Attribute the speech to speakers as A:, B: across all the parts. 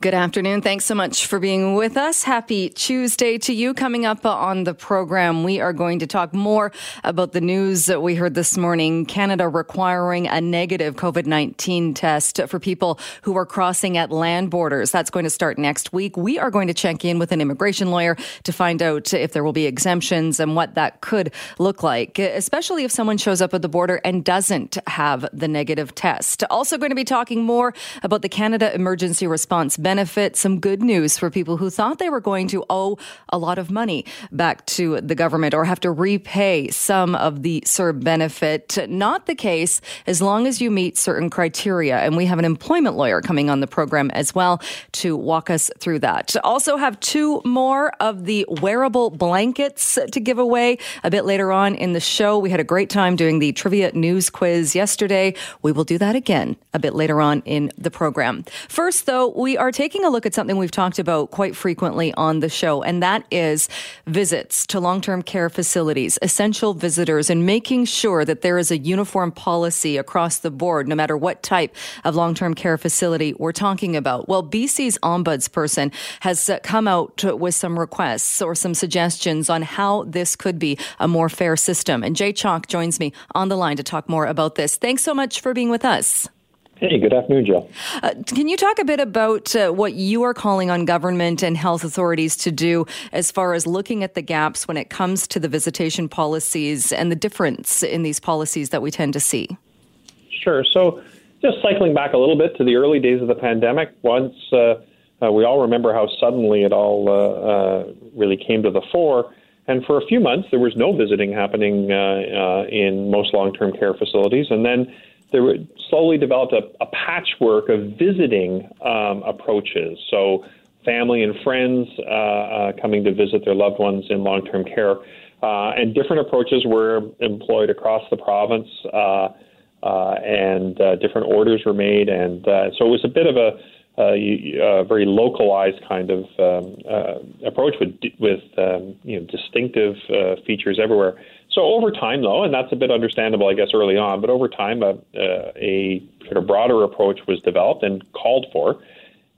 A: Good afternoon. Thanks so much for being with us. Happy Tuesday to you. Coming up uh, on the program, we are going to talk more about the news that we heard this morning. Canada requiring a negative COVID 19 test for people who are crossing at land borders. That's going to start next week. We are going to check in with an immigration lawyer to find out if there will be exemptions and what that could look like, especially if someone shows up at the border and doesn't have the negative test. Also, going to be talking more about the Canada Emergency Response Benefit some good news for people who thought they were going to owe a lot of money back to the government or have to repay some of the CERB benefit. Not the case as long as you meet certain criteria. And we have an employment lawyer coming on the program as well to walk us through that. Also have two more of the wearable blankets to give away a bit later on in the show. We had a great time doing the trivia news quiz yesterday. We will do that again a bit later on in the program. First, though, we are taking a look at something we've talked about quite frequently on the show, and that is visits to long term care facilities, essential visitors, and making sure that there is a uniform policy across the board, no matter what type of long term care facility we're talking about. Well, BC's ombudsperson has uh, come out with some requests or some suggestions on how this could be a more fair system. And Jay Chalke joins me on the line to talk more about this. Thanks so much for being with us.
B: Hey, good afternoon, Jill.
A: Uh, can you talk a bit about uh, what you are calling on government and health authorities to do as far as looking at the gaps when it comes to the visitation policies and the difference in these policies that we tend to see?
B: Sure. So, just cycling back a little bit to the early days of the pandemic, once uh, uh we all remember how suddenly it all uh, uh, really came to the fore. And for a few months, there was no visiting happening in most long term care facilities. And then there slowly developed a, a patchwork of visiting um, approaches. So, family and friends uh, uh, coming to visit their loved ones in long term care. Uh, and different approaches were employed across the province, uh, uh, and uh, different orders were made. And so it was a bit of a, a very localized kind of um, approach with, with um, you know, distinctive features everywhere. So over time, though, and that's a bit understandable, I guess, early on, but over time, a, uh, a sort of broader approach was developed and called for.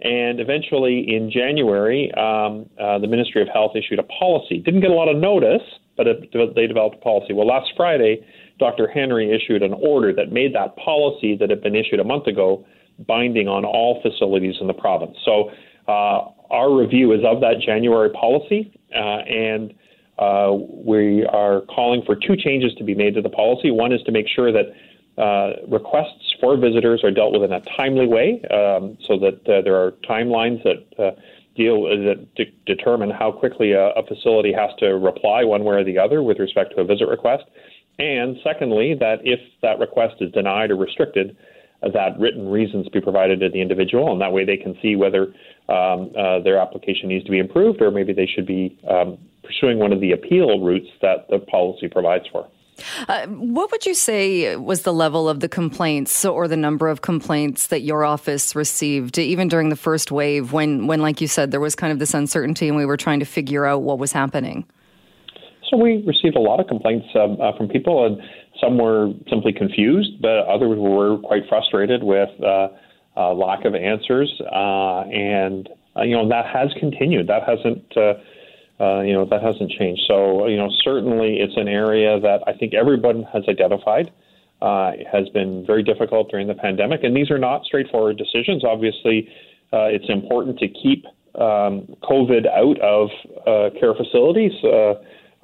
B: And eventually, in January, um, uh, the Ministry of Health issued a policy. Didn't get a lot of notice, but it, they developed a policy. Well, last Friday, Dr. Henry issued an order that made that policy that had been issued a month ago binding on all facilities in the province. So, uh, our review is of that January policy, uh, and uh, we are calling for two changes to be made to the policy. One is to make sure that uh, requests for visitors are dealt with in a timely way, um, so that uh, there are timelines that uh, deal that de- determine how quickly a, a, facility has to reply one way or the other with respect to a visit request. And secondly, that if that request is denied or restricted, uh, that written reasons be provided to the individual, and that way they can see whether um, uh, their application needs to be improved or maybe they should be um, pursuing one of the appeal routes that the policy provides for.
A: Uh, what would you say was the level of the complaints or the number of complaints that your office received, even during the first wave, when, when, like you said, there was kind of this uncertainty and we were trying to figure out what was happening?
B: So we received a lot of complaints um, uh, from people, and some were simply confused, but others were quite frustrated with uh, uh lack of answers, uh, and uh, you know that has continued. That hasn't uh, you know, that hasn't changed. So, you know, certainly it's an area that I think everyone has identified. Uh, has been very difficult during the pandemic, and these are not straightforward decisions. Obviously, uh, it's important to keep um, COVID out of uh, care facilities, uh,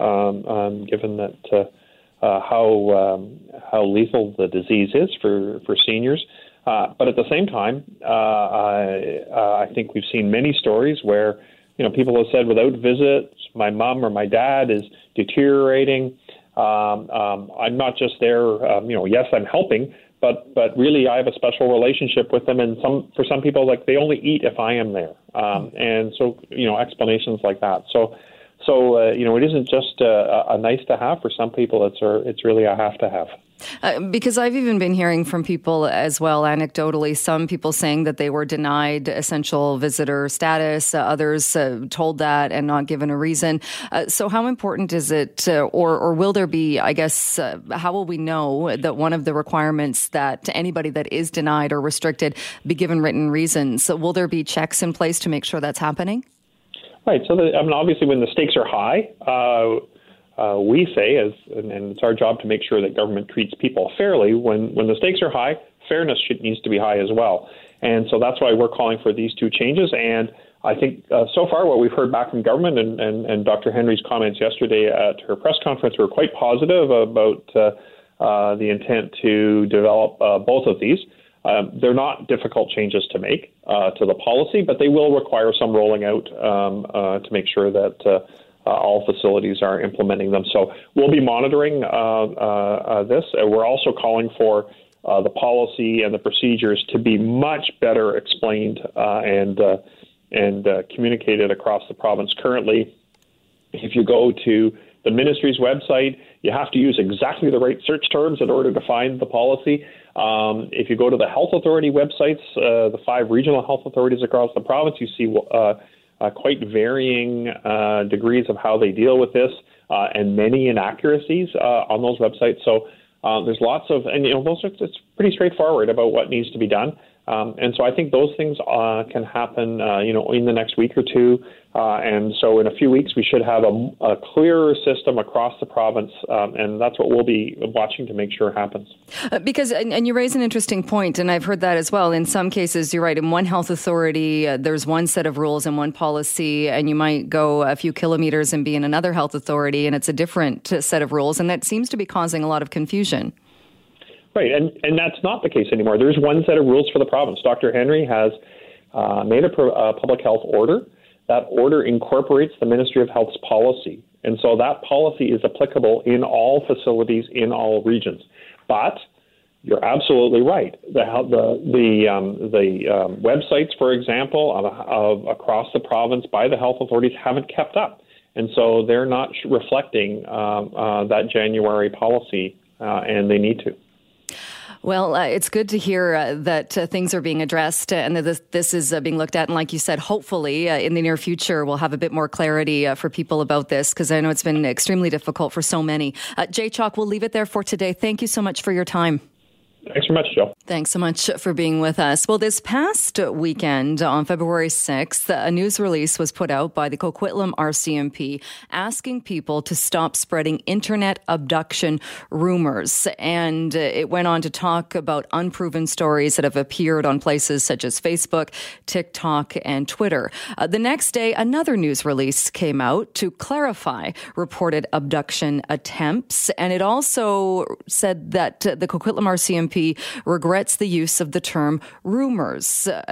B: um, um, given that uh, how um, how lethal the disease is for for seniors. but at the same time, I, I think we've seen many stories where you know, people have said without visits, my mom or my dad is deteriorating. Um, um, I'm not just there. Um, you know, yes, I'm helping, but but really, I have a special relationship with them. And some for some people, like they only eat if I am there. Um, and so, you know, explanations like that. So, so uh, you know, it isn't just a, a nice to have for some people. It's a, it's really a have to have.
A: Uh, because I've even been hearing from people as well, anecdotally, some people saying that they were denied essential visitor status, uh, others uh, told that and not given a reason. Uh, so, how important is it, uh, or, or will there be, I guess, how will we know that one of the requirements that anybody that is denied or restricted be given written reasons? So will there be checks in place to make sure that's happening?
B: Right. So, the, I mean, obviously, when the stakes are high, uh, we say, as and, and, it's our job to make sure that government treats people fairly. When when the stakes are high, fairness should, needs to be high as well. And so that's why we're calling for these two changes. And I think uh, so far what we've heard back from government and, and, and Dr. Henry's comments yesterday at her press conference were quite positive about uh, uh, the intent to develop uh, both of these. Um, they're not difficult changes to make uh, to the policy, but they will require some rolling out um, uh, to make sure that uh, all facilities are implementing them. So we'll be monitoring uh, uh, this. we're also calling for the policy and the procedures to be much better explained and and communicated across the province. Currently, if you go to the ministry's website, you have to use exactly the right search terms in order to find the policy. Um, if you go to the health authority websites, uh, the five regional health authorities across the province, you see uh, quite varying uh, degrees of how they deal with this, uh, and many inaccuracies uh, on those websites. So uh, there's lots of, and you know, those are, it's pretty straightforward about what needs to be done. Um, and so I think those things uh, can happen, uh, you know, in the next week or two. Uh, and so in a few weeks, we should have a, a clearer system across the province. Um, and that's what we'll be watching to make sure happens.
A: Uh, because, and, and, you raise an interesting point, and I've heard that as well. In some cases, you're right. In one health authority, uh, there's one set of rules and one policy, and you might go a few kilometers and be in another health authority, and it's a different set of rules. And that seems to be causing a lot of confusion.
B: Right, and, and that's not the case anymore. There's one set of rules for the province. Dr. Henry has uh, made a pro, uh, public health order. That order incorporates the Ministry of Health's policy. And so that policy is applicable in all facilities in all regions. But you're absolutely right. The the the, um, the um, websites, for example, of, of, across the province by the health authorities haven't kept up, and so they're not reflecting um, uh, that January policy, uh, and they need to.
A: Well, uh, it's good to hear uh, that uh, things are being addressed and that this, this is uh, being looked at. And like you said, hopefully uh, in the near future, we'll have a bit more clarity uh, for people about this because I know it's been extremely difficult for so many. Jay Chalke, we'll leave it there for today. Thank you so much for your time.
B: Thanks so much, Joe.
A: Thanks so much for being with us. Well, this past weekend on February 6th, a news release was put out by the Coquitlam RCMP asking people to stop spreading internet abduction rumors. And it went on to talk about unproven stories that have appeared on places such as Facebook, TikTok, and Twitter. Uh, the next day, another news release came out to clarify reported abduction attempts. And it also said that the Coquitlam RCMP regrets the use of the term rumors, uh,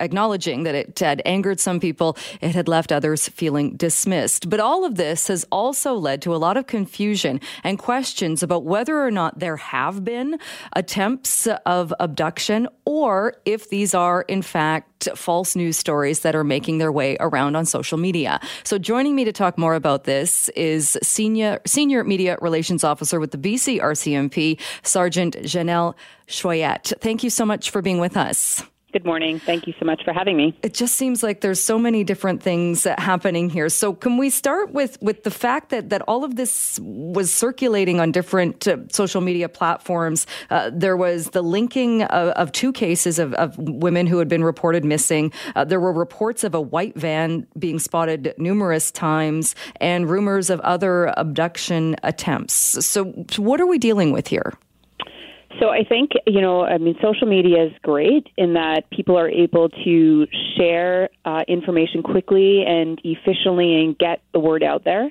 A: acknowledging that it had angered some people, it had left others feeling dismissed. But all of this has also led to a lot of confusion and questions about whether or not there have been attempts of abduction or if these are, in fact, false news stories that are making their way around on social media. So joining me to talk more about this is senior senior media relations officer with the BC RCMP, Sergeant Janelle Shoihet. Thank you so much for being with us.
C: Good morning. Thank you so much for having me.
A: It just seems like there's so many different things happening here. So can we start with with the fact that that all of this was circulating on different uh, social media platforms? Uh, there was the linking of, of two cases of, of, women who had been reported missing. Uh, there were reports of a white van being spotted numerous times, and rumors of other abduction attempts. So, what are we dealing with here?
C: So I think, you know, I mean, social media is great in that people are able to share uh, information quickly and efficiently and get the word out there.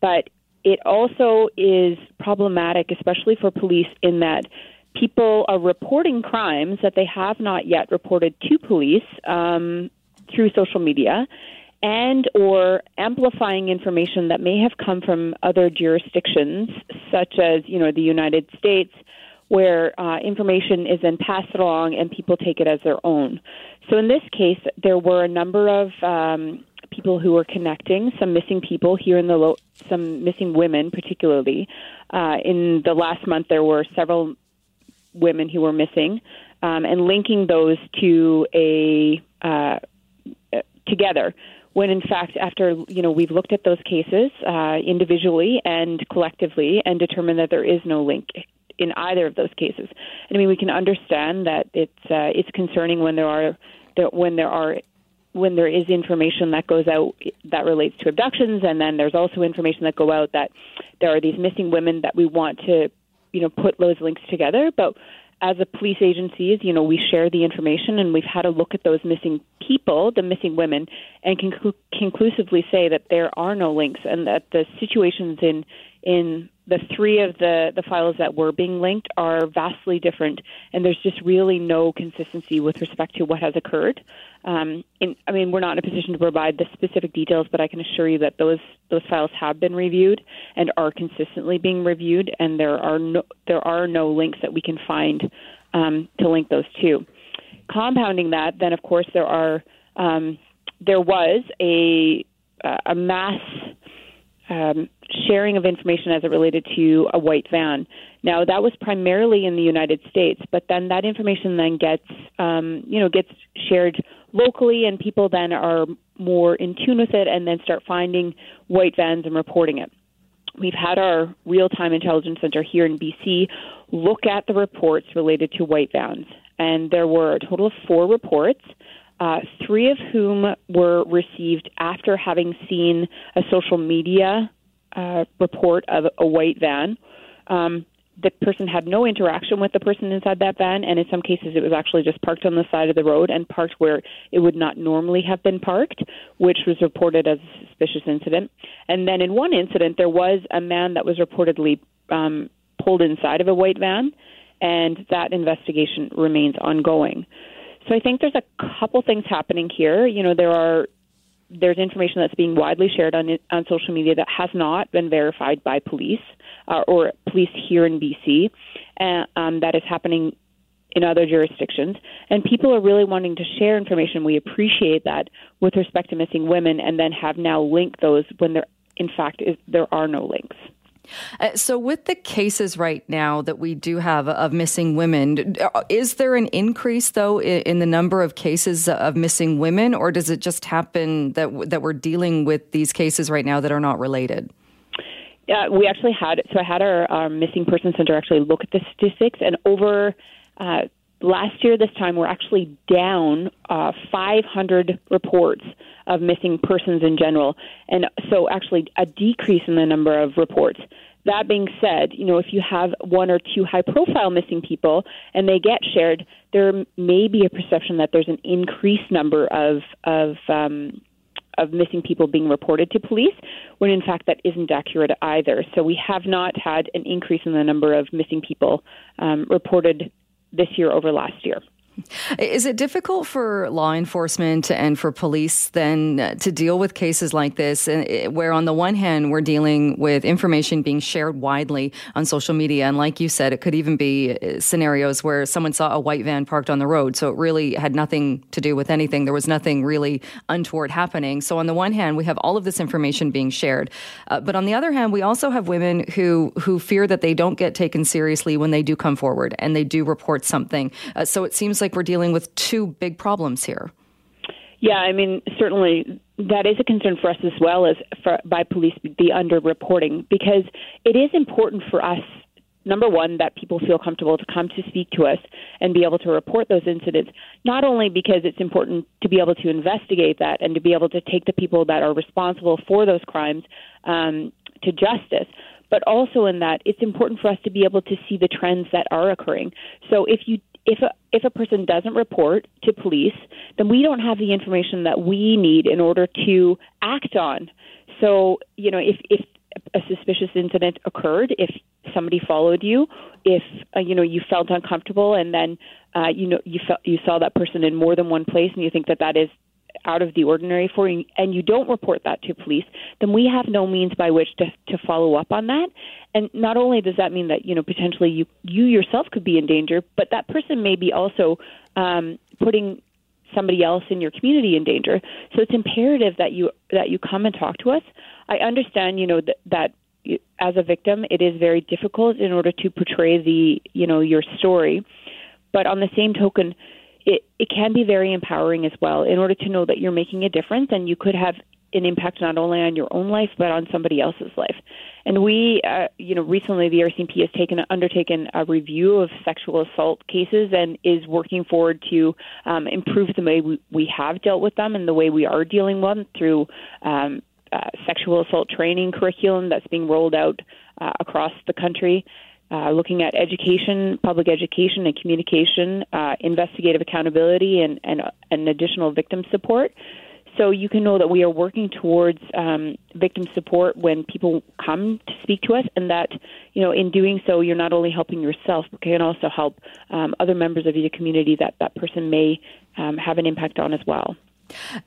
C: But it also is problematic, especially for police, in that people are reporting crimes that they have not yet reported to police um, through social media and or amplifying information that may have come from other jurisdictions such as you know the United States where uh, information is then passed along and people take it as their own. So in this case, there were a number of um, people who were connecting some missing people here in the lo- some missing women, particularly. Uh, in the last month, there were several women who were missing, um, and linking those to a uh, together. When in fact, after you know we've looked at those cases uh, individually and collectively and determined that there is no link in either of those cases. And I mean, we can understand that it's uh, it's concerning when there are that when there are when there is information that goes out that relates to abductions, and then there's also information that go out that there are these missing women that we want to, you know, put those links together. But as a police agency, you know, we share the information, and we've had a look at those missing people, the missing women, and can conclusively say that there are no links, and that the situations in in the three of the, the files that were being linked are vastly different, and there's just really no consistency with respect to what has occurred. Um, in, I mean, we're not in a position to provide the specific details, but I can assure you that those those files have been reviewed and are consistently being reviewed, and there are no there are no links that we can find um, to link those two. Compounding that, then of course there are um, there was a a mass um, sharing of information as it related to a white van. Now that was primarily in the United States, but then that information then gets um, you know gets shared locally, and people then are more in tune with it, and then start finding white vans and reporting it. We've had our real time intelligence center here in BC look at the reports related to white vans, and there were a total of four reports. Uh, three of whom were received after having seen a social media uh, report of a white van. Um, the person had no interaction with the person inside that van, and in some cases, it was actually just parked on the side of the road and parked where it would not normally have been parked, which was reported as a suspicious incident. And then in one incident, there was a man that was reportedly um, pulled inside of a white van, and that investigation remains ongoing. So I think there's a couple things happening here. You know, there are there's information that's being widely shared on on social media that has not been verified by police uh, or police here in BC, uh, um, that is happening in other jurisdictions. And people are really wanting to share information. We appreciate that with respect to missing women, and then have now linked those when there, in fact, is, there are no links.
A: Uh, so, with the cases right now that we do have of missing women, is there an increase though in the number of cases of missing women, or does it just happen that that we're dealing with these cases right now that are not related?
C: Yeah, we actually had so I had our, our missing person center actually look at the statistics, and over uh, last year this time we're actually down uh, 500 reports of missing persons in general, and so actually a decrease in the number of reports. That being said, you know, if you have one or two high profile missing people and they get shared, there may be a perception that there's an increased number of, of, um, of missing people being reported to police, when in fact that isn't accurate either. So we have not had an increase in the number of missing people um, reported this year over last year.
A: Is it difficult for law enforcement and for police then to deal with cases like this, uh, where on the one hand we're dealing with information being shared widely on social media, and like you said, it could even be uh, scenarios where someone saw a white van parked on the road, so it really had nothing to do with anything. There was nothing really untoward happening. So on the one hand, we have all of this information being shared, uh, but on the other hand, we also have women who who fear that they don't get taken seriously when they do come forward and they do report something. Uh, so it seems like like we're dealing with two big problems here.
C: Yeah, I mean, certainly that is a concern for us as well as for, by police, the underreporting, because it is important for us number one, that people feel comfortable to come to speak to us and be able to report those incidents, not only because it's important to be able to investigate that and to be able to take the people that are responsible for those crimes um, to justice, but also in that it's important for us to be able to see the trends that are occurring. So if you if a, if a person doesn't report to police, then we don't have the information that we need in order to act on. So, you know, if, if a suspicious incident occurred, if somebody followed you, if uh, you know you felt uncomfortable, and then uh, you know you felt you saw that person in more than one place, and you think that that is out of the ordinary for you and you don't report that to police, then we have no means by which to, to follow up on that. And not only does that mean that, you know, potentially you, you yourself could be in danger, but that person may be also um, putting somebody else in your community in danger. So it's imperative that you that you come and talk to us. I understand, you know, that, that as a victim, it is very difficult in order to portray the, you know, your story. But on the same token, it, it can be very empowering as well in order to know that you're making a difference and you could have an impact not only on your own life but on somebody else's life. And we, uh, you know, recently the RCMP has taken undertaken a review of sexual assault cases and is working forward to um, improve the way we, we have dealt with them and the way we are dealing with them through um, uh, sexual assault training curriculum that's being rolled out uh, across the country. Uh, looking at education, public education and communication, uh, investigative accountability, and, and, and additional victim support. So you can know that we are working towards um, victim support when people come to speak to us, and that you know in doing so, you're not only helping yourself, but can also help um, other members of your community that that person may um, have an impact on as well.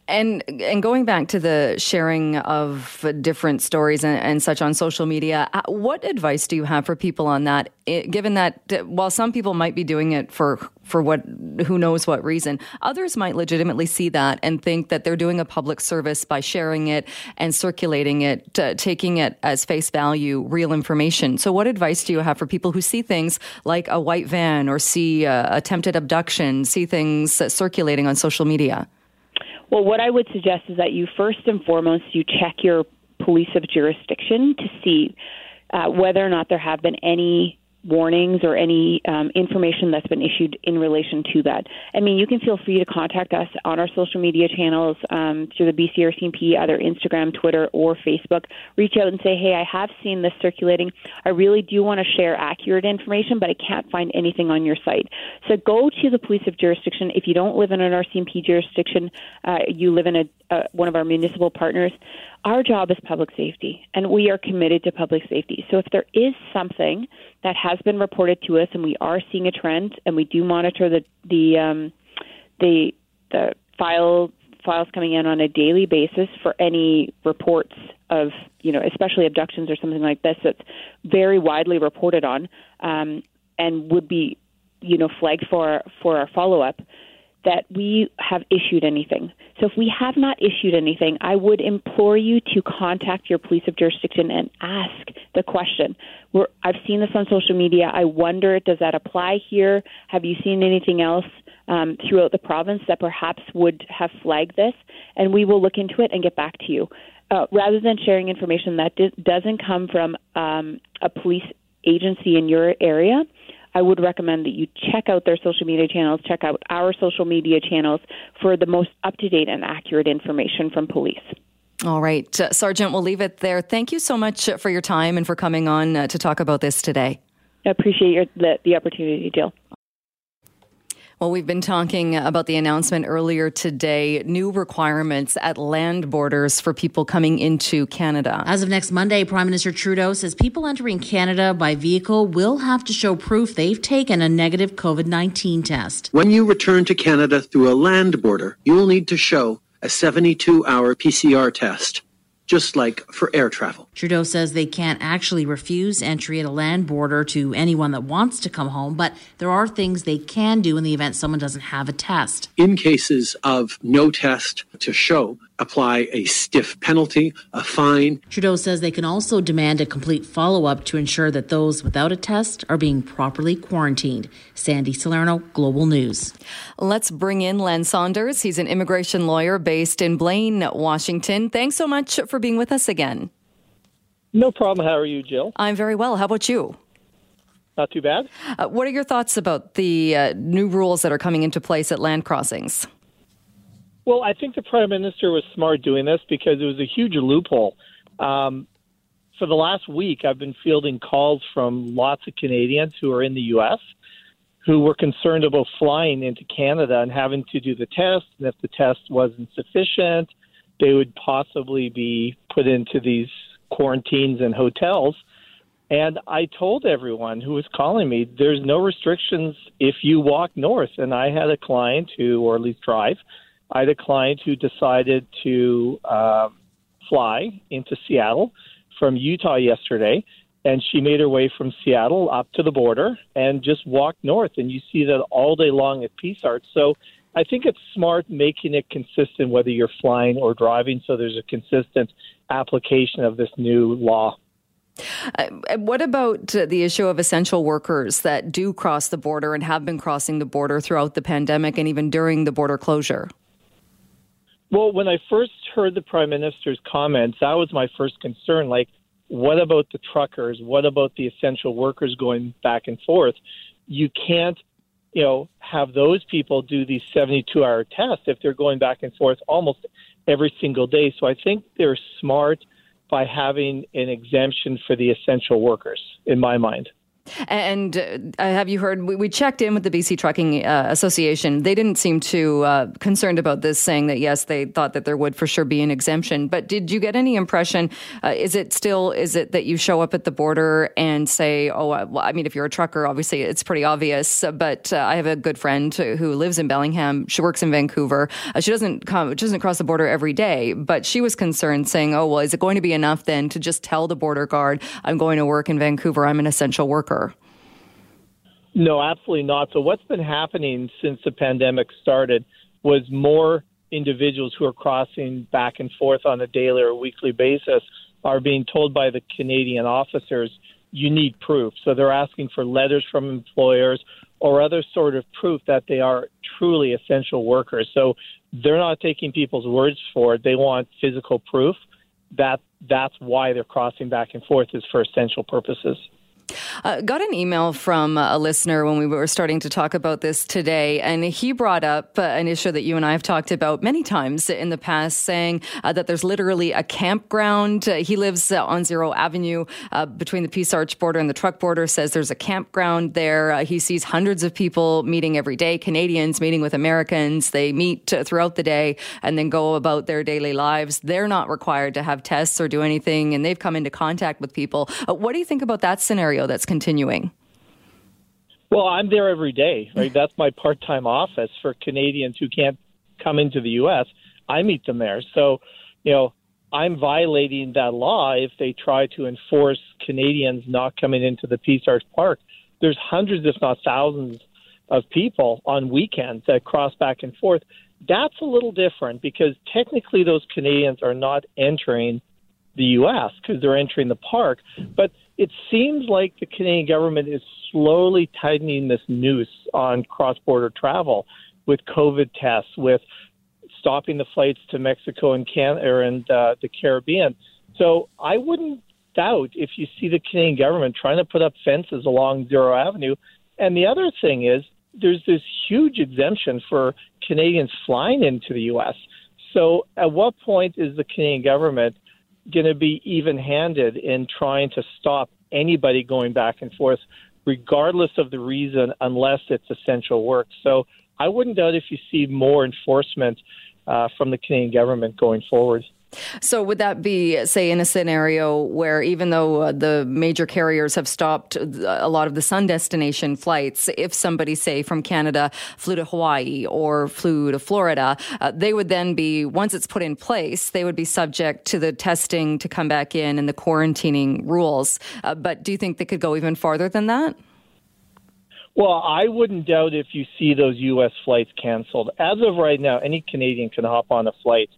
A: And and going back to the sharing of different stories and, and, such on social media, uh, what advice do you have for people on that? given that uh, while some people might be doing it for for what who knows what reason, others might legitimately see that and think that they're doing a public service by sharing it and circulating it, uh, taking it as face value, real information. So, what advice do you have for people who see things like a white van or see uh, attempted abduction, see things circulating on social media?
C: Well, what I would suggest is that you first and foremost you check your police of jurisdiction to see uh, whether or not there have been any warnings or any um, information that's been issued in relation to that. I mean, you can feel free to contact us on our social media channels um, through the BCRCMP, either Instagram, Twitter, or Facebook. Reach out and say, hey, I have seen this circulating. I really do want to share accurate information, but I can't find anything on your site. So go to the police of jurisdiction. If you don't live in an RCMP jurisdiction, uh, you live in a, uh, one of our municipal partners. Our job is public safety, and we are committed to public safety. So if there is something that has been reported to us, and we are seeing a trend, and we do monitor the the um, the the file files coming in on a daily basis for any reports of you know especially abductions or something like this that's very widely reported on um, and would be you know flagged for for our follow up that we have issued anything. So if we have not issued anything, I would implore you to contact your police of jurisdiction and ask the question. We're, I've seen this on social media. I wonder, does that apply here? Have you seen anything else um, throughout the province that perhaps would have flagged this? And we will look into it and get back to you. Uh, rather than sharing information that d- doesn't come from um, a police agency in your area, I would recommend that you check out their social media channels, check out our social media channels for the most up to date and accurate information from police.
A: All right, uh, Sergeant, we'll leave it there. Thank you so much for your time and for coming on uh, to talk about this today.
C: I appreciate your, the, the opportunity, Jill.
A: Well, we've been talking about the announcement earlier today new requirements at land borders for people coming into Canada.
D: As of next Monday, Prime Minister Trudeau says people entering Canada by vehicle will have to show proof they've taken a negative COVID 19 test.
E: When you return to Canada through a land border, you'll need to show a 72 hour PCR test just like for air travel.
D: Trudeau says they can't actually refuse entry at a land border to anyone that wants to come home, but there are things they can do in the event someone doesn't have a test.
E: In cases of no test to show, apply a stiff penalty, a fine.
D: Trudeau says they can also demand a complete follow up to ensure that those without a test are being properly quarantined. Sandy Salerno, Global News.
A: Let's bring in Len Saunders. He's an immigration lawyer based in Blaine, Washington. Thanks so much for being with us again.
F: No problem. How are you, Jill?
A: I'm very well. How about you?
F: Not too bad.
A: Uh, what are your thoughts about the uh, new rules that are coming into place at land crossings?
F: Well, I think the prime minister was smart doing this because it was a huge loophole. Um, for the last week, I've been fielding calls from lots of Canadians who are in the U.S. who were concerned about flying into Canada and having to do the test. And if the test wasn't sufficient, they would possibly be put into these quarantines and hotels. And I told everyone who was calling me, there's no restrictions if you walk north. And I had a client who, or at least drive, I had a client who decided to uh, fly into Seattle from Utah yesterday, and she made her way from Seattle up to the border and just walked north. And you see that all day long at Peace Arch. So I think it's smart making it consistent whether you're flying or driving, so there's a consistent application of this new law.
A: Uh, what about the issue of essential workers that do cross the border and have been crossing the border throughout the pandemic and even during the border closure?
F: Well, when I first heard the prime minister's comments, that was my first concern. Like, what about the truckers? What about the essential workers going back and forth? You can't, you know, have those people do these 72 hour tests if they're going back and forth almost every single day. So I think they're smart by having an exemption for the essential workers, in my mind.
A: And uh, have you heard? We, we, checked in with the BC Trucking uh, Association. They didn't seem too uh, concerned about this, saying that yes, they thought that there would for sure be an exemption. But did you get any impression? Uh, is it still? Is it that you show up at the border and say, "Oh, well, I mean, if you're a trucker, obviously it's pretty obvious." But uh, I have a good friend who lives in Bellingham. She works in Vancouver. Uh, she doesn't come. She doesn't cross the border every day, but she was concerned, saying, "Oh, well, is it going to be enough then to just tell the border guard I'm going to work in Vancouver? I'm an essential worker."
F: No, absolutely not. So, what's been happening since the pandemic started was more individuals who are crossing back and forth on a daily or weekly basis are being told by the Canadian officers, you need proof. So, they're asking for letters from employers or other sort of proof that they are truly essential workers. So, they're not taking people's words for it. They want physical proof. That that's why they're crossing back and forth is for essential purposes.
A: Uh, got an email from a listener when we were starting to talk about this today, and he brought up uh, an issue that you and I have talked about many times in the past, saying uh, that there's literally a campground. Uh, he lives uh, on Zero Avenue uh, between the Peace Arch border and the truck border, says there's a campground there. he sees hundreds of people meeting every day, Canadians meeting with Americans. They meet throughout the day and then go about their daily lives. They're not required to have tests or do anything, and they've come into contact with people. what do you think about that scenario? scenario that's continuing?
F: Well, I'm there every day. Right, that's my part-time office for Canadians who can't come into the U.S. I meet them there. So, you know, I'm violating that law if they try to enforce Canadians not coming into the Peace Arch Park. There's hundreds, if not thousands, of people on weekends that cross back and forth. That's a little different because technically those Canadians are not entering the U.S. because they're entering the park. But it seems like the Canadian government is slowly tightening this noose on cross border travel with COVID tests, with stopping the flights to Mexico and and uh, the Caribbean. So I wouldn't doubt if you see the Canadian government trying to put up fences along Zero Avenue. And the other thing is, there's this huge exemption for Canadians flying into the U.S. So, at what point is the Canadian government going to be even handed in trying to stop anybody going back and forth, regardless of the reason, unless it's essential work. So I wouldn't doubt if you see more enforcement uh, from the Canadian government going forward.
A: So, would that be, say, in a scenario where even though uh, the major carriers have stopped a lot of the sun destination flights, if somebody, say, from Canada flew to Hawaii or flew to Florida, uh, they would then be, once it's put in place, they would be subject to the testing to come back in and the quarantining rules. Uh, but do you think they could go even farther than that?
F: Well, I wouldn't doubt if you see those U.S. flights canceled. As of right now, any Canadian can hop on a flight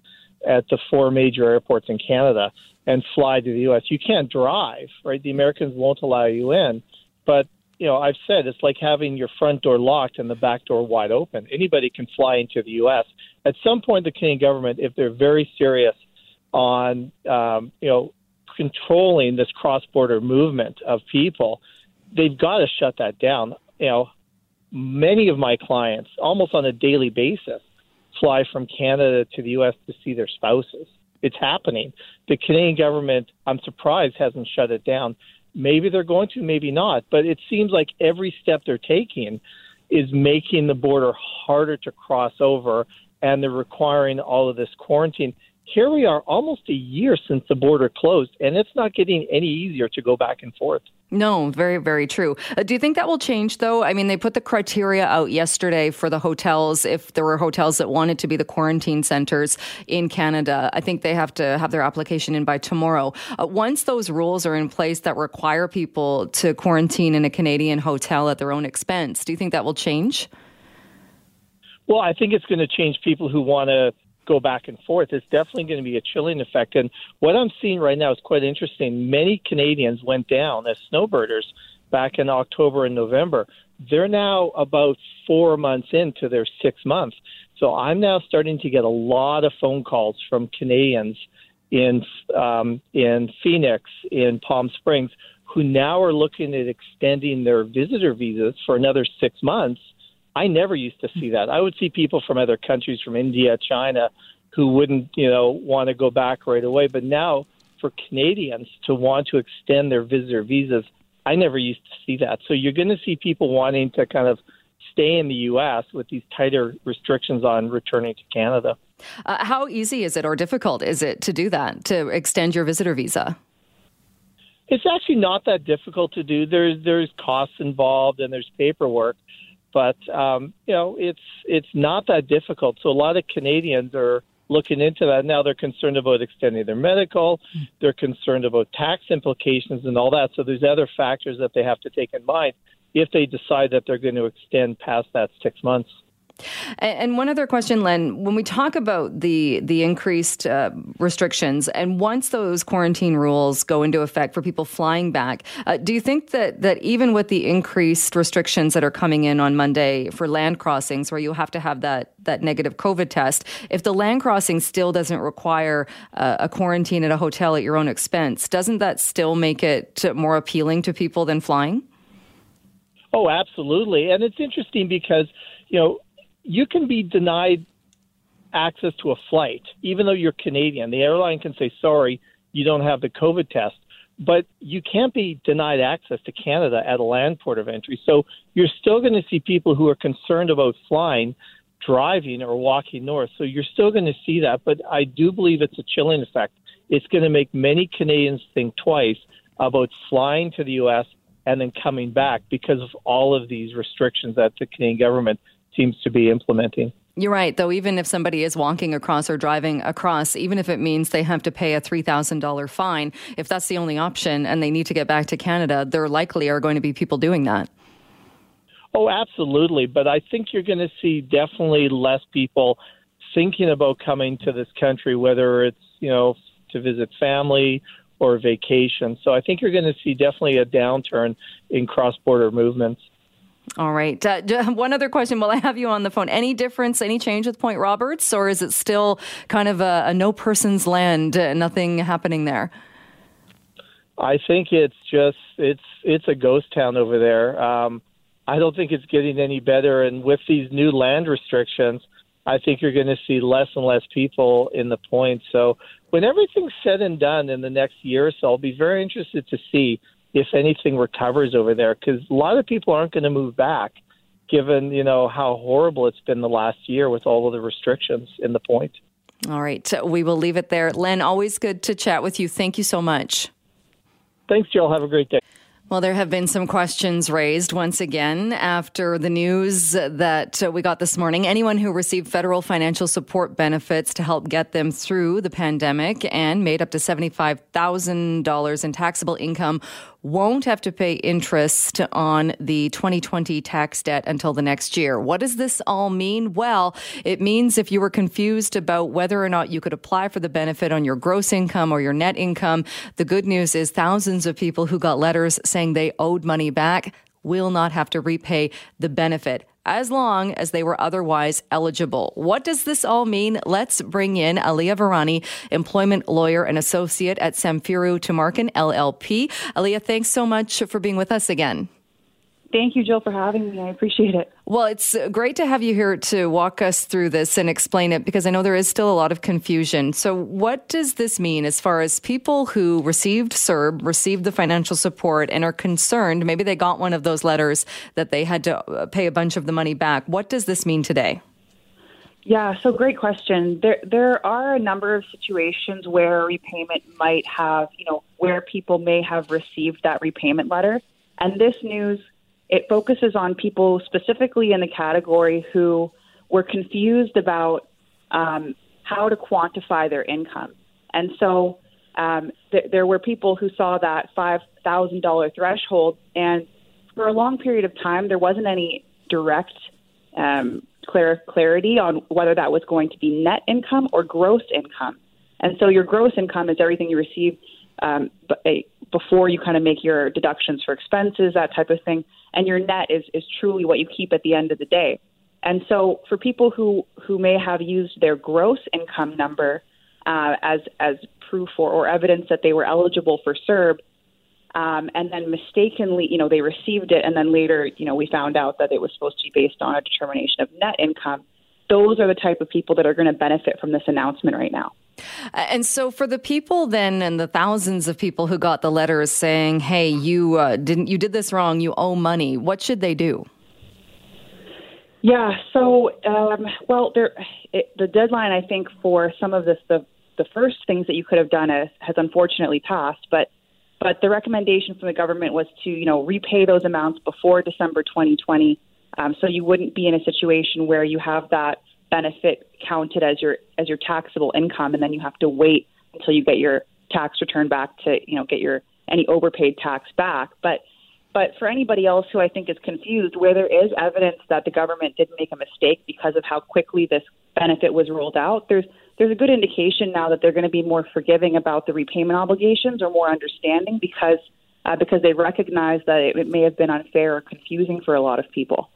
F: at the four major airports in Canada and fly to the U.S. You can't drive, right? The Americans won't allow you in. But, you know, I've said it's like having your front door locked and the back door wide open. Anybody can fly into the U.S. At some point, the Canadian government, if they're very serious on, um, you know, controlling this cross border movement of people, they've got to shut that down. You know, many of my clients, almost on a daily basis, fly from Canada to the U.S. to see their spouses. It's happening. The Canadian government, I'm surprised, hasn't shut it down. Maybe they're going to, maybe not. But it seems like every step they're taking is making the border harder to cross over, and they're requiring all of this quarantine. Here we are almost a year since the border closed, and it's not getting any easier to go back and forth.
A: No, very, very true. Uh, do you think that will change, though? I mean, they put the criteria out yesterday for the hotels. If there were hotels that wanted to be the quarantine centers in Canada, I think they have to have their application in by tomorrow. Uh, once those rules are in place that require people to quarantine in a Canadian hotel at their own expense, do you think that will change?
F: Well, I think it's going to change people who want to go back and forth. It's definitely going to be a chilling effect. And what I'm seeing right now is quite interesting. Many Canadians went down as snowbirders back in October and November. They're now about four months into their six months. So I'm now starting to get a lot of phone calls from Canadians in um, in Phoenix, in Palm Springs, who now are looking at extending their visitor visas for another six months I never used to see that. I would see people from other countries, from India, China, who wouldn't, you know, want to go back right away. But now, for Canadians to want to extend their visitor visas, I never used to see that. So you're going to see people wanting to kind of stay in the U.S. with these tighter restrictions on returning to Canada.
A: Uh, how easy is it or difficult is it to do that, to extend your visitor visa?
F: It's actually not that difficult to do. There's there's costs involved and there's paperwork, but um, you know it's it's not that difficult. So a lot of Canadians are looking into that now. They're concerned about extending their medical. They're concerned about tax implications and all that. So there's other factors that they have to take in mind if they decide that they're going to extend past that six months.
A: And one other question, Len, when we talk about the the increased uh, restrictions, and once those quarantine rules go into effect for people flying back, uh, do you think that that even with the increased restrictions that are coming in on Monday for land crossings, where you have to have that that negative COVID test, if the land crossing still doesn't require uh, a quarantine at a hotel at your own expense, doesn't that still make it more appealing to people than flying?
F: Oh, absolutely, and it's interesting because you know you can be denied access to a flight, even though you're Canadian. The airline can say, sorry, you don't have the COVID test, but you can't be denied access to Canada at a land port of entry. So you're still going to see people who are concerned about flying, driving, or walking north. So you're still going to see that, but I do believe it's a chilling effect. It's going to make many Canadians think twice about flying to the U.S. and then coming back because of all of these restrictions that the Canadian government seems to be implementing.
A: You're right, though, even if somebody is walking across or driving across, even if it means they have to pay a $3,000 fine, if that's the only option and they need to get back to Canada, there likely are going to be people doing that.
F: Oh, absolutely. But I think you're going to see definitely less people thinking about coming to this country, whether it's, you know, to visit family or vacation. So I think you're going to see definitely a downturn in cross border movements.
A: All right. Uh, one other question while I have you on the phone. Any difference, any change with Point Roberts, or is it still kind of a, a no person's land, uh, nothing happening there?
F: I think it's just it's it's a ghost town over there. Um, I don't think it's getting any better, and with these new land restrictions, I think you're going to see less and less people in the point. So when everything's said and done in the next year or so, I'll be very interested to see if anything recovers over there because a lot of people aren't going to move back given you know how horrible it's been the last year with all of the restrictions in the point.
A: All right we will leave it there. Len always good to chat with you. Thank you so much.
F: Thanks jill have a great day.
A: Well, there have been some questions raised once again after the news that we got this morning. Anyone who received federal financial support benefits to help get them through the pandemic and made up to $75,000 in taxable income won't have to pay interest on the 2020 tax debt until the next year. What does this all mean? Well, it means if you were confused about whether or not you could apply for the benefit on your gross income or your net income, the good news is thousands of people who got letters saying they owed money back will not have to repay the benefit as long as they were otherwise eligible. What does this all mean? Let's bring in Aliyah Virani, employment lawyer and associate at Samfiru Tumarkin LLP. Aliyah, thanks so much for being with us again.
G: Thank you, Jill, for having me. I appreciate it.
A: Well, it's great to have you here to walk us through this and explain it because I know there is still a lot of confusion. So, what does this mean as far as people who received CERB, received the financial support, and are concerned? Maybe they got one of those letters that they had to uh, pay a bunch of the money back. What does this mean today?
G: Yeah, so great question. There there are a number of situations where repayment might have, you know, where people may have received that repayment letter. And this news it focuses on people specifically in the category who were confused about um, how to quantify their income. And so um, th- there were people who saw that $5,000 threshold, and for a long period of time, there wasn't any direct um, clar- clarity on whether that was going to be net income or gross income. And so your gross income is everything you receive um, before you kind of make your deductions for expenses, that type of thing. And your net is, is truly what you keep at the end of the day. And so for people who, who may have used their gross income number uh, as, as proof or, or evidence that they were eligible for CERB, um, and then mistakenly, you know, they received it, and then later, you know, we found out that it was supposed to be based on a determination of net income. Those are the type of people that are going to benefit from this announcement right now.
A: And so, for the people then, and the thousands of people who got the letters saying, "Hey, you uh, didn't, you did this wrong. You owe money." What should they do?
G: Yeah. So, um, well, there, it, the deadline I think for some of this, the the first things that you could have done is, has unfortunately passed, but but the recommendation from the government was to, you know, repay those amounts before December 2020, um, so you wouldn't be in a situation where you have that benefit counted as your as your taxable income, and then you have to wait until you get your tax return back to, you know, get your any overpaid tax back. But but for anybody else who I think is confused, where there is evidence that the government did make a mistake because of how quickly this benefit was rolled out, there's there's a good indication now that they're going to be more forgiving about the repayment obligations or more understanding because uh, because they recognize that it, it may have been unfair or confusing for a lot of people.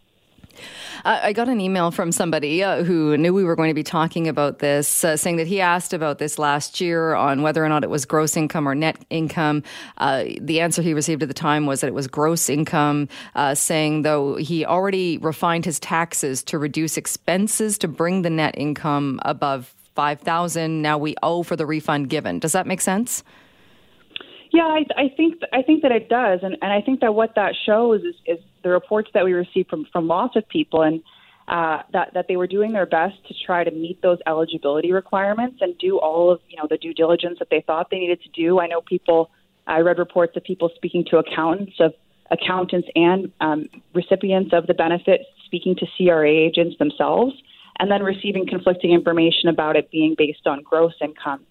A: I got an email from somebody uh, who knew we were going to be talking about this, uh, saying that he asked about this last year on whether or not it was gross income or net income. Uh, the answer he received at the time was that it was gross income, uh, saying though he already refined his taxes to reduce expenses to bring the net income above 5000 now we owe for the refund given. Does that make sense?
G: Yeah i, I think i think that it does. And, and i think that what that shows is, is the reports that we receive from from lots of people and uh, that that they were doing their best to try to meet those eligibility requirements and do all of you know the due diligence that they thought they needed to do. I know people. I read reports of people speaking to accountants of accountants and um, recipients of the benefit speaking to CRA agents themselves and then receiving conflicting information about it being based on gross income.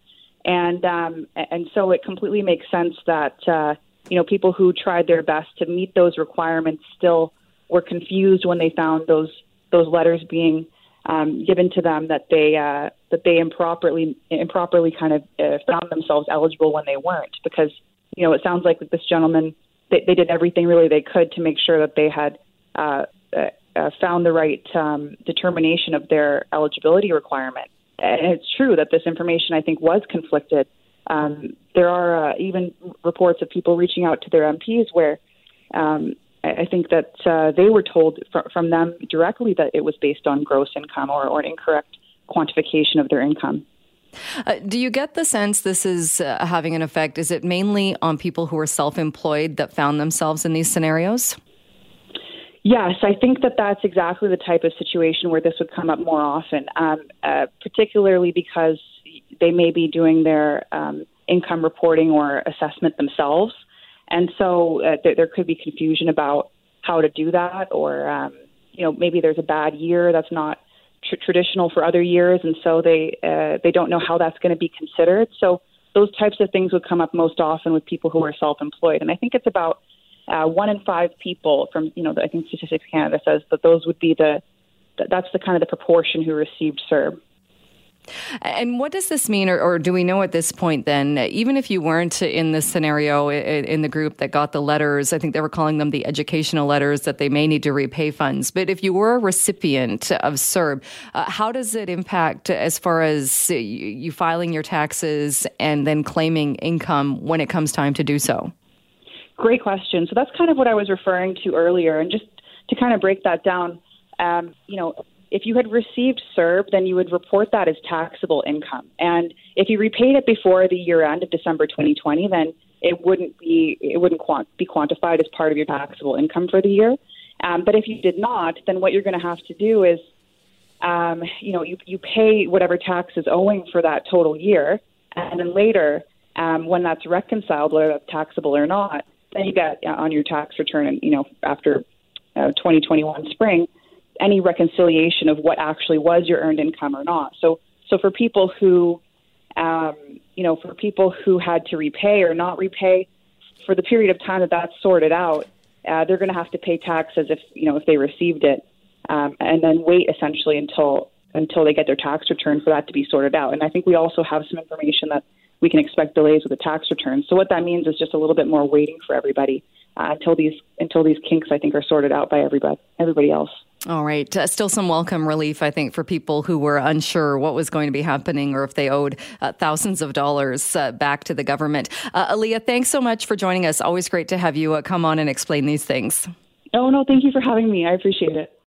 G: And um, and so it completely makes sense that uh, you know people who tried their best to meet those requirements still were confused when they found those those letters being um, given to them that they uh, that they improperly improperly kind of uh, found themselves eligible when they weren't because you know it sounds like this gentleman they, they did everything really they could to make sure that they had uh, uh uh, found the right um, determination of their eligibility requirement. And it's true that this information, I think, was conflicted. Um, there are uh, even reports of people reaching out to their MPs where um, I think that uh, they were told fr- from them directly that it was based on gross income or, or an incorrect quantification of their income.
A: Uh, do you get the sense this is uh, having an effect? Is it mainly on people who are self employed that found themselves in these scenarios?
G: Yes, I think that that's exactly the type of situation where this would come up more often, um, uh, particularly because they may be doing their um, income reporting or assessment themselves. And so uh, th- there could be confusion about how to do that, or, um, you know, maybe there's a bad year that's not tr- traditional for other years, and so they, uh, they don't know how that's going to be considered. So those types of things would come up most often with people who are self employed. And I think it's about uh, one in five people from you know I think Statistics Canada says that those would be the that's the kind of the proportion who received CERB.
A: And what does this mean, or, or, do we know at this point then, even if you weren't in this scenario in the group that got the letters, I think they were calling them the educational letters that they may need to repay funds, but if you were a recipient of CERB, uh, how does it impact as far as you filing your taxes and then claiming income when it comes time to do so?
G: Great question. So that's kind of what I was referring to earlier. And just to kind of break that down, um, you know, if you had received CERB, then you would report that as taxable income. And if you repaid it before the year end of December 2020, then it wouldn't be it wouldn't quant- be quantified as part of your taxable income for the year. Um, but if you did not, then what you're going to have to do is, um, you know, you you pay whatever tax is owing for that total year, and then later, um, when that's reconciled, whether that's taxable or not, then you get uh, on your tax return, and you know after uh, 2021 spring, any reconciliation of what actually was your earned income or not. So so for people who um, you know for people who had to repay or not repay for the period of time that that's sorted out, uh, they're going to have to pay tax as if you know if they received it. um, and then wait essentially until until they get their tax return for that to be sorted out. And I think we also have some information that we can expect delays with the tax return. So what that means is just a little bit more waiting for everybody uh, until these until these kinks I think are sorted out by everybody everybody else.
A: All right. Uh, still some welcome relief, I think, for people who were unsure what was going to be happening or if they owed uh, thousands of dollars uh, back to the government. Uh, Aaliyah, thanks so much for joining us. Always great to have you uh, come on and explain these things.
G: Oh, no, thank you for having me. I appreciate it.